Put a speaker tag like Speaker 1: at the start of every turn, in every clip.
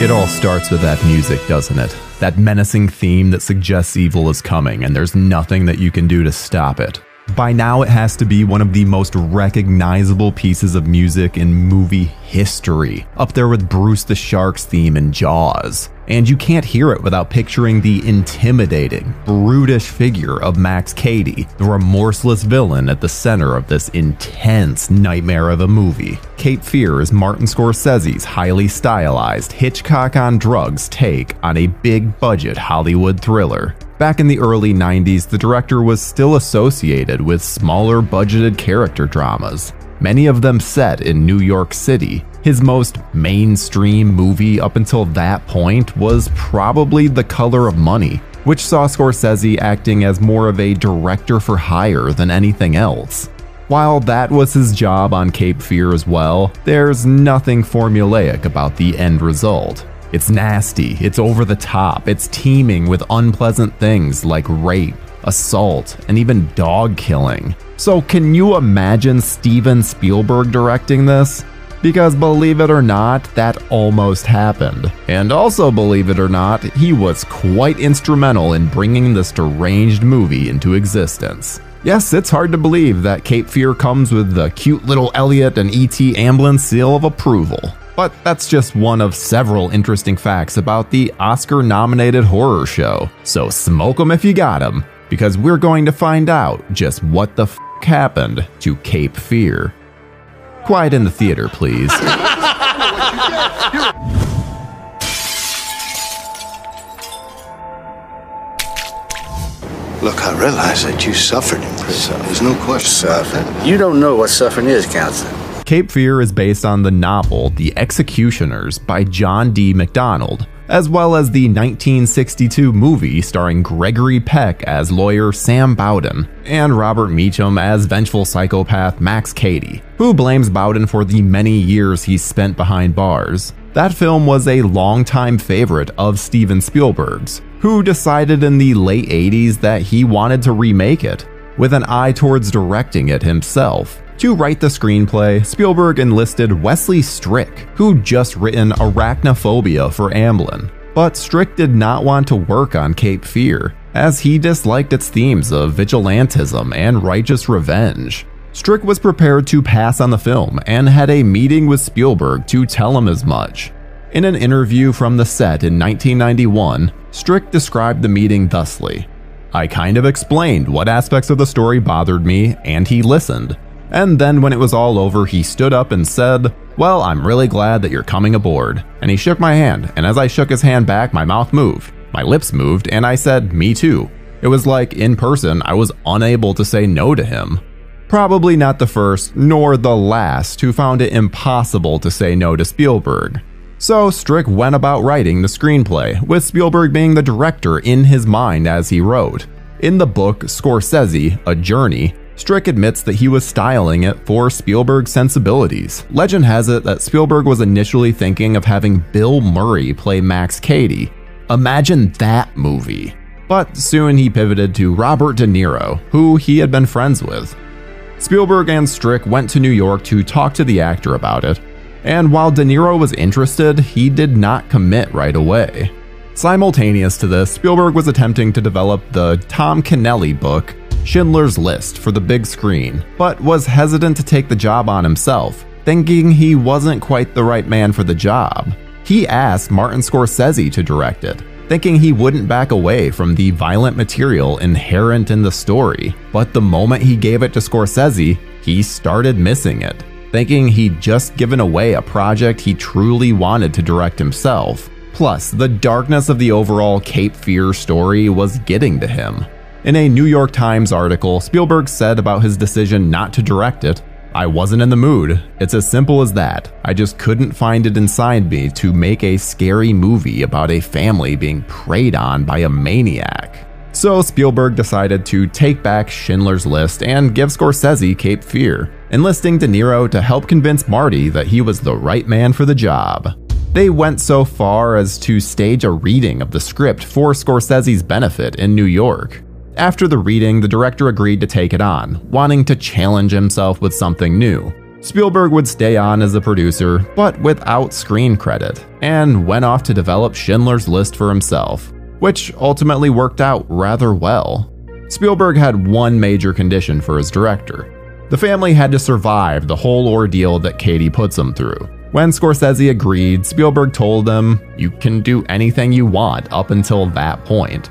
Speaker 1: It all starts with that music, doesn't it? That menacing theme that suggests evil is coming, and there's nothing that you can do to stop it. By now, it has to be one of the most recognizable pieces of music in movie history, up there with Bruce the Shark's theme in Jaws. And you can't hear it without picturing the intimidating, brutish figure of Max Cady, the remorseless villain at the center of this intense nightmare of a movie. Cape Fear is Martin Scorsese's highly stylized Hitchcock on drugs take on a big budget Hollywood thriller. Back in the early 90s, the director was still associated with smaller budgeted character dramas, many of them set in New York City. His most mainstream movie up until that point was probably The Color of Money, which saw Scorsese acting as more of a director for hire than anything else. While that was his job on Cape Fear as well, there's nothing formulaic about the end result. It's nasty, it's over the top, it's teeming with unpleasant things like rape, assault, and even dog killing. So, can you imagine Steven Spielberg directing this? Because believe it or not, that almost happened. And also, believe it or not, he was quite instrumental in bringing this deranged movie into existence. Yes, it's hard to believe that Cape Fear comes with the cute little Elliot and E.T. Amblin seal of approval. But that's just one of several interesting facts about the Oscar nominated horror show. So smoke 'em if you got 'em, because we're going to find out just what the f happened to Cape Fear. Quiet in the theater, please.
Speaker 2: Look, I realize that you suffered in prison. There's no question about that.
Speaker 3: You don't know what suffering is, counselor.
Speaker 1: Cape Fear is based on the novel The Executioners by John D. MacDonald, as well as the 1962 movie starring Gregory Peck as lawyer Sam Bowden and Robert Mitchum as vengeful psychopath Max Cady, who blames Bowden for the many years he spent behind bars. That film was a longtime favorite of Steven Spielberg's, who decided in the late 80s that he wanted to remake it, with an eye towards directing it himself. To write the screenplay, Spielberg enlisted Wesley Strick, who'd just written Arachnophobia for Amblin. But Strick did not want to work on Cape Fear, as he disliked its themes of vigilantism and righteous revenge. Strick was prepared to pass on the film and had a meeting with Spielberg to tell him as much. In an interview from the set in 1991, Strick described the meeting thusly I kind of explained what aspects of the story bothered me, and he listened. And then when it was all over, he stood up and said, Well, I'm really glad that you're coming aboard. And he shook my hand, and as I shook his hand back, my mouth moved, my lips moved, and I said, Me too. It was like, in person, I was unable to say no to him. Probably not the first, nor the last, who found it impossible to say no to Spielberg. So Strick went about writing the screenplay, with Spielberg being the director in his mind as he wrote. In the book Scorsese, A Journey, Strick admits that he was styling it for Spielberg's sensibilities. Legend has it that Spielberg was initially thinking of having Bill Murray play Max Cady. Imagine that movie. But soon he pivoted to Robert De Niro, who he had been friends with. Spielberg and Strick went to New York to talk to the actor about it, and while De Niro was interested, he did not commit right away. Simultaneous to this, Spielberg was attempting to develop the Tom Keneally book, Schindler's List, for the big screen, but was hesitant to take the job on himself, thinking he wasn't quite the right man for the job. He asked Martin Scorsese to direct it, thinking he wouldn't back away from the violent material inherent in the story. But the moment he gave it to Scorsese, he started missing it, thinking he'd just given away a project he truly wanted to direct himself. Plus, the darkness of the overall Cape Fear story was getting to him. In a New York Times article, Spielberg said about his decision not to direct it, I wasn't in the mood. It's as simple as that. I just couldn't find it inside me to make a scary movie about a family being preyed on by a maniac. So Spielberg decided to take back Schindler's List and give Scorsese Cape Fear, enlisting De Niro to help convince Marty that he was the right man for the job. They went so far as to stage a reading of the script for Scorsese's benefit in New York. After the reading, the director agreed to take it on, wanting to challenge himself with something new. Spielberg would stay on as a producer, but without screen credit, and went off to develop Schindler's List for himself, which ultimately worked out rather well. Spielberg had one major condition for his director. The family had to survive the whole ordeal that Cady puts them through. When Scorsese agreed, Spielberg told them, You can do anything you want up until that point.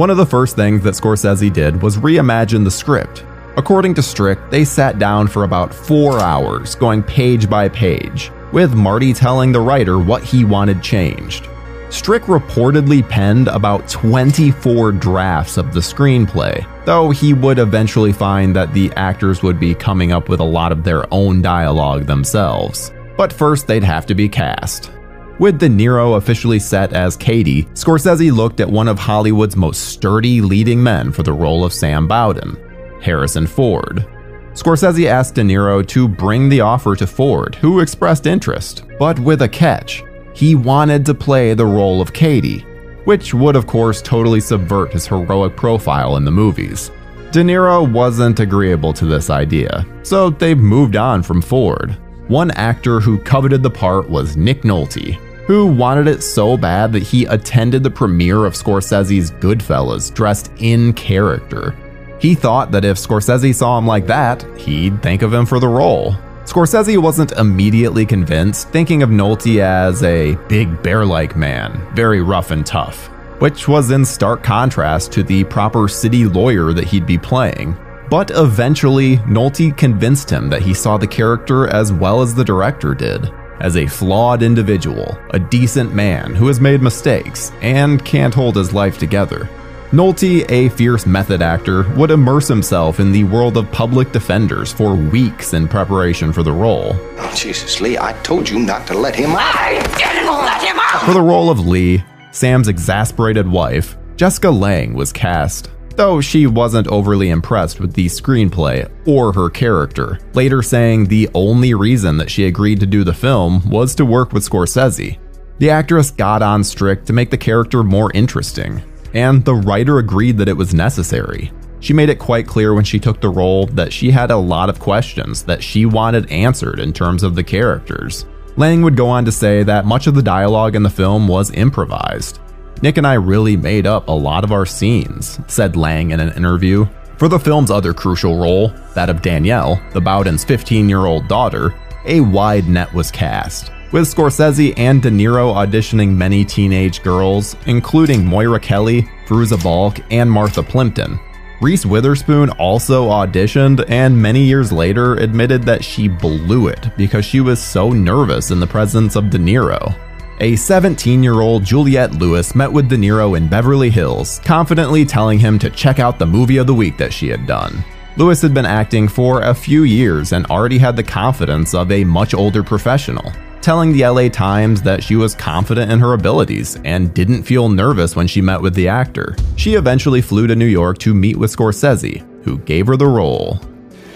Speaker 1: One of the first things that Scorsese did was reimagine the script, According to Strick, they sat down for about four hours, going page by page, with Marty telling the writer what he wanted changed. Strick reportedly penned about 24 drafts of the screenplay, though he would eventually find that the actors would be coming up with a lot of their own dialogue themselves. But first, they'd have to be cast. With De Niro officially set as Cady, Scorsese looked at one of Hollywood's most sturdy leading men for the role of Sam Bowden, Harrison Ford. Scorsese asked De Niro to bring the offer to Ford, who expressed interest, but with a catch. He wanted to play the role of Cady, which would, of course, totally subvert his heroic profile in the movies. De Niro wasn't agreeable to this idea, so they moved on from Ford. One actor who coveted the part was Nick Nolte, who wanted it so bad that he attended the premiere of Scorsese's Goodfellas dressed in character. He thought that if Scorsese saw him like that, he'd think of him for the role. Scorsese wasn't immediately convinced, thinking of Nolte as a big bear like man, very rough and tough, which was in stark contrast to the proper city lawyer that he'd be playing. But eventually, Nolte convinced him that he saw the character as well as the director did as a flawed individual, a decent man who has made mistakes and can't hold his life together. Nolte, a fierce method actor, would immerse himself in the world of public defenders for weeks in preparation for the role.
Speaker 2: Oh, Jesus, Lee, I told you not to let him out.
Speaker 4: I didn't let him out!
Speaker 1: For the role of Lee, Sam's exasperated wife, Jessica Lange was cast, though she wasn't overly impressed with the screenplay or her character, later saying the only reason that she agreed to do the film was to work with Scorsese. The actress got on Strick to make the character more interesting, and the writer agreed that it was necessary. She made it quite clear when she took the role that she had a lot of questions that she wanted answered in terms of the characters. Lange would go on to say that much of the dialogue in the film was improvised. Nick and I really made up a lot of our scenes, said Lange in an interview. For the film's other crucial role, that of Danielle, the Bowden's 15 year old daughter, a wide net was cast with Scorsese and De Niro auditioning many teenage girls, including Moira Kelly, Fairuza Balk, and Martha Plimpton. Reese Witherspoon also auditioned and many years later admitted that she blew it because she was so nervous in the presence of De Niro. A 17 year old Juliette Lewis met with De Niro in Beverly Hills, confidently telling him to check out the movie of the week that she had done. Lewis had been acting for a few years and already had the confidence of a much older professional telling the LA Times that she was confident in her abilities and didn't feel nervous when she met with the actor. She eventually flew to New York to meet with Scorsese, who gave her the role.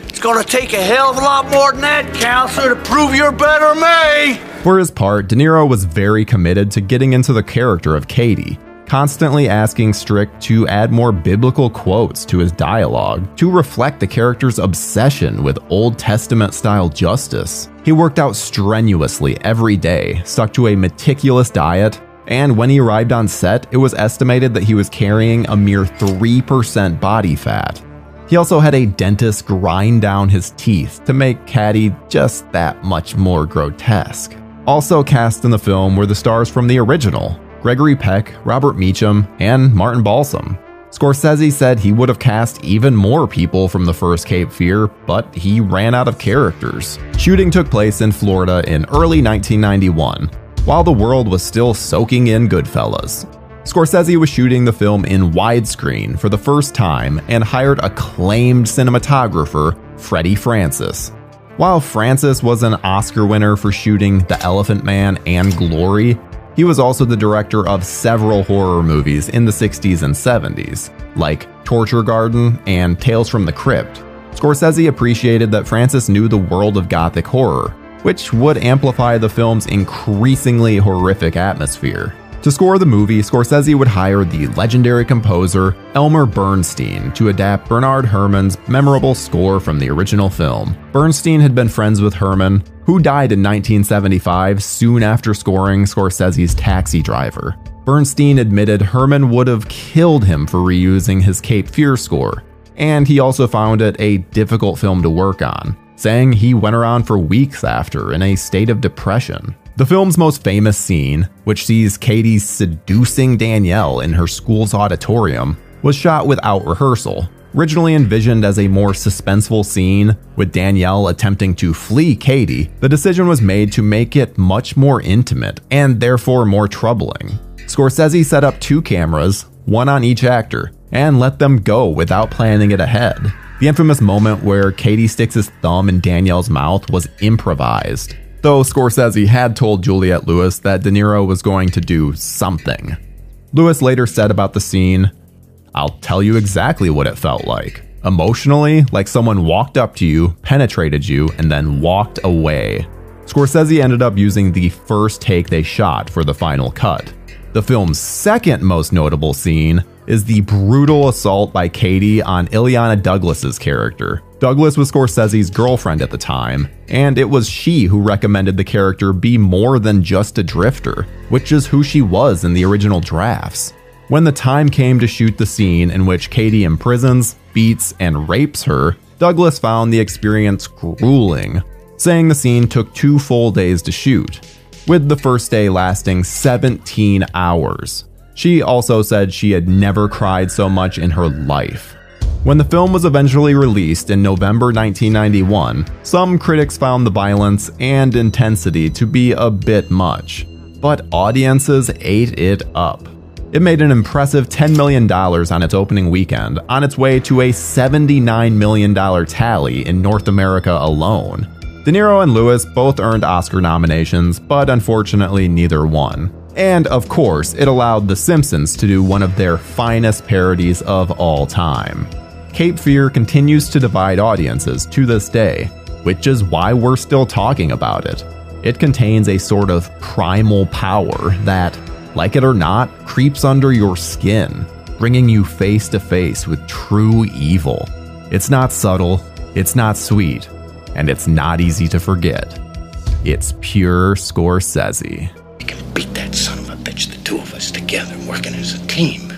Speaker 4: It's gonna take a hell of a lot more than that, counselor, to prove you're better than me!
Speaker 1: For his part, De Niro was very committed to getting into the character of Cady, constantly asking Strick to add more biblical quotes to his dialogue to reflect the character's obsession with Old Testament style justice. He worked out strenuously every day, stuck to a meticulous diet, and when he arrived on set, it was estimated that he was carrying a mere 3% body fat. He also had a dentist grind down his teeth to make Cady just that much more grotesque. Also cast in the film were the stars from the original, Gregory Peck, Robert Mitchum, and Martin Balsam. Scorsese said he would have cast even more people from the first Cape Fear, but he ran out of characters. Shooting took place in Florida in early 1991, while the world was still soaking in Goodfellas. Scorsese was shooting the film in widescreen for the first time and hired acclaimed cinematographer Freddie Francis. While Francis was an Oscar winner for shooting The Elephant Man and Glory, he was also the director of several horror movies in the 60s and 70s, like Torture Garden and Tales from the Crypt. Scorsese appreciated that Francis knew the world of Gothic horror, which would amplify the film's increasingly horrific atmosphere. To score the movie, Scorsese would hire the legendary composer Elmer Bernstein to adapt Bernard Herrmann's memorable score from the original film. Bernstein had been friends with Herrmann, who died in 1975 soon after scoring Scorsese's Taxi Driver. Bernstein admitted Herrmann would have killed him for reusing his Cape Fear score, and he also found it a difficult film to work on, saying he went around for weeks after in a state of depression. The film's most famous scene, which sees Cady seducing Danielle in her school's auditorium, was shot without rehearsal. Originally envisioned as a more suspenseful scene, with Danielle attempting to flee Cady, the decision was made to make it much more intimate and therefore more troubling. Scorsese set up two cameras, one on each actor, and let them go without planning it ahead. The infamous moment where Cady sticks his thumb in Danielle's mouth was improvised, though Scorsese had told Juliette Lewis that De Niro was going to do something. Lewis later said about the scene, I'll tell you exactly what it felt like. Emotionally, like someone walked up to you, penetrated you, and then walked away. Scorsese ended up using the first take they shot for the final cut. The film's second most notable scene is the brutal assault by Cady on Illeana Douglas's character. Douglas was Scorsese's girlfriend at the time, and it was she who recommended the character be more than just a drifter, which is who she was in the original drafts. When the time came to shoot the scene in which Cady imprisons, beats, and rapes her, Douglas found the experience grueling, saying the scene took two full days to shoot with the first day lasting 17 hours. She also said she had never cried so much in her life. When the film was eventually released in November 1991, some critics found the violence and intensity to be a bit much, but audiences ate it up. It made an impressive $10 million on its opening weekend, on its way to a $79 million tally in North America alone. De Niro and Lewis both earned Oscar nominations, but unfortunately neither won. And of course, it allowed The Simpsons to do one of their finest parodies of all time. Cape Fear continues to divide audiences to this day, which is why we're still talking about it. It contains a sort of primal power that, like it or not, creeps under your skin, bringing you face to face with true evil. It's not subtle, it's not sweet, and it's not easy to forget. It's pure Scorsese.
Speaker 2: We can beat that son of a bitch, the two of us together, working as a team.